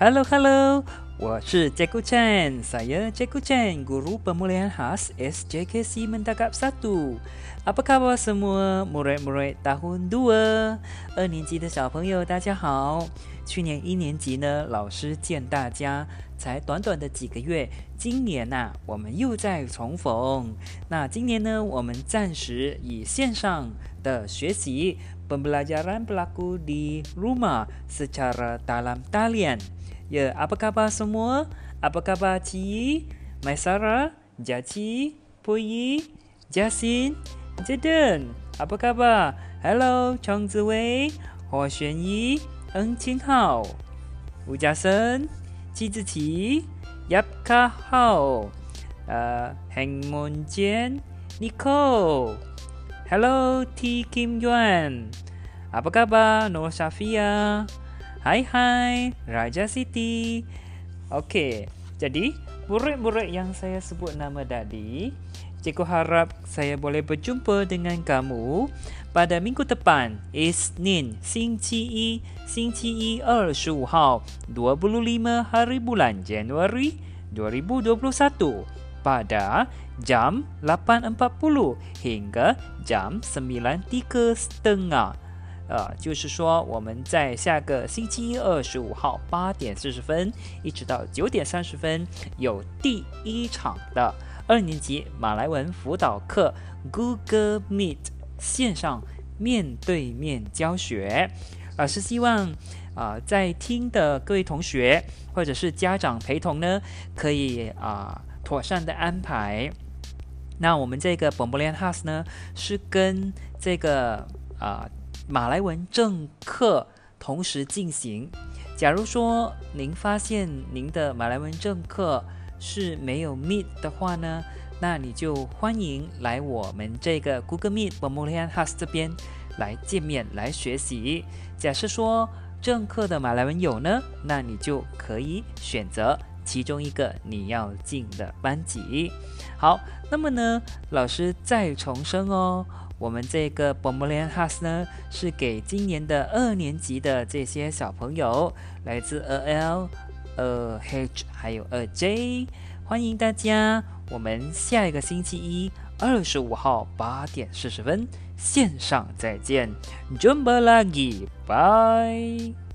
Hello Hello，我是 Jacko Chan. Saya Jacko Chan, Guru Pemulihan Khas SJKC Mendagap 1. Apa kabar semua murid-murid tahun 2? 二年级的小朋友大家好。去年一年级呢，老师见大家才短短的几个月，今年呐，我们又在重逢。那今年呢，我们暂时以线上的学习 pembelajaran berlaku di rumah secara dalam talian. Ya, apa khabar semua? Apa khabar Ci, Maisara, Jaci, Puyi, Jasin, Jaden? Apa khabar? Hello, Chong Ziwei, Huo Xuanyi, Eng Qinghao, Wu Jiasen, Ji Ziqi, Yap Ka Hao, uh, Heng Mun Jian, Nicole. Hello, T. Kim Yuan. Apa khabar, No Safia? Hai hai, Raja Siti. Okey, jadi murid-murid yang saya sebut nama tadi, cikgu harap saya boleh berjumpa dengan kamu pada minggu depan, Isnin, Singci I, Singci 25 hari bulan Januari 2021. Pada jam 8.40 hingga jam 9.30. 呃，就是说我们在下个星期一二十五号八点四十分一直到九点三十分有第一场的二年级马来文辅导课 Google Meet 线上面对面教学。老师希望啊，在听的各位同学或者是家长陪同呢，可以啊妥善的安排。那我们这个 b o m b l i a n House 呢，是跟这个啊。马来文正课同时进行。假如说您发现您的马来文正课是没有 Meet 的话呢，那你就欢迎来我们这个 Google Meet b o m o l i a n House 这边来见面来学习。假设说正课的马来文有呢，那你就可以选择其中一个你要进的班级。好，那么呢，老师再重申哦。我们这个 b o m b l i a n House 呢，是给今年的二年级的这些小朋友，来自二 L、二 H 还有二 J，欢迎大家！我们下一个星期一，二十五号八点四十分线上再见，Jumpa lagi，bye。